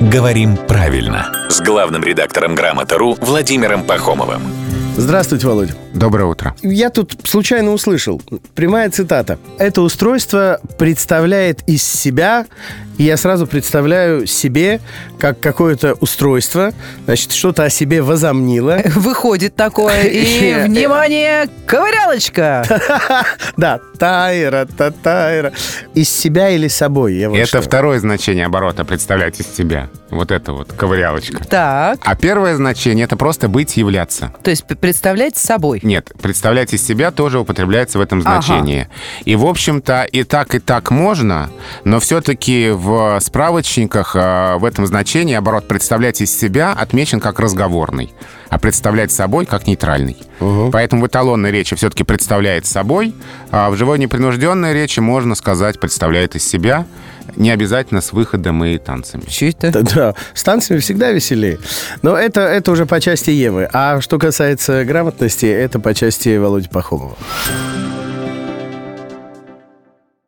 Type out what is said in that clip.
«Говорим правильно» с главным редактором «Грамота.ру» Владимиром Пахомовым. Здравствуйте, Володя. Доброе утро. Я тут случайно услышал. Прямая цитата. Это устройство представляет из себя, и я сразу представляю себе как какое-то устройство, значит, что-то о себе возомнило. Выходит такое. И, внимание, ковырялочка. Да, тайра, та тайра. Из себя или собой? Я вот Это что. второе значение оборота «представлять из себя». Вот это вот, ковырялочка. Так. А первое значение — это просто быть, являться. То есть представлять собой. Нет, представлять из себя тоже употребляется в этом Ага. значении. И, в общем-то, и так, и так можно, но все-таки в справочниках э, в этом значении оборот «представлять из себя» отмечен как разговорный, а представлять собой как нейтральный. Поэтому в эталонной речи все-таки представляет собой, а в живой непринужденной речи можно сказать «представляет из себя», не обязательно с выходом и танцами. Че это? Да, да, с танцами всегда веселее. Но это, это уже по части Евы. А что касается грамотности, это по части Володи Пахомова.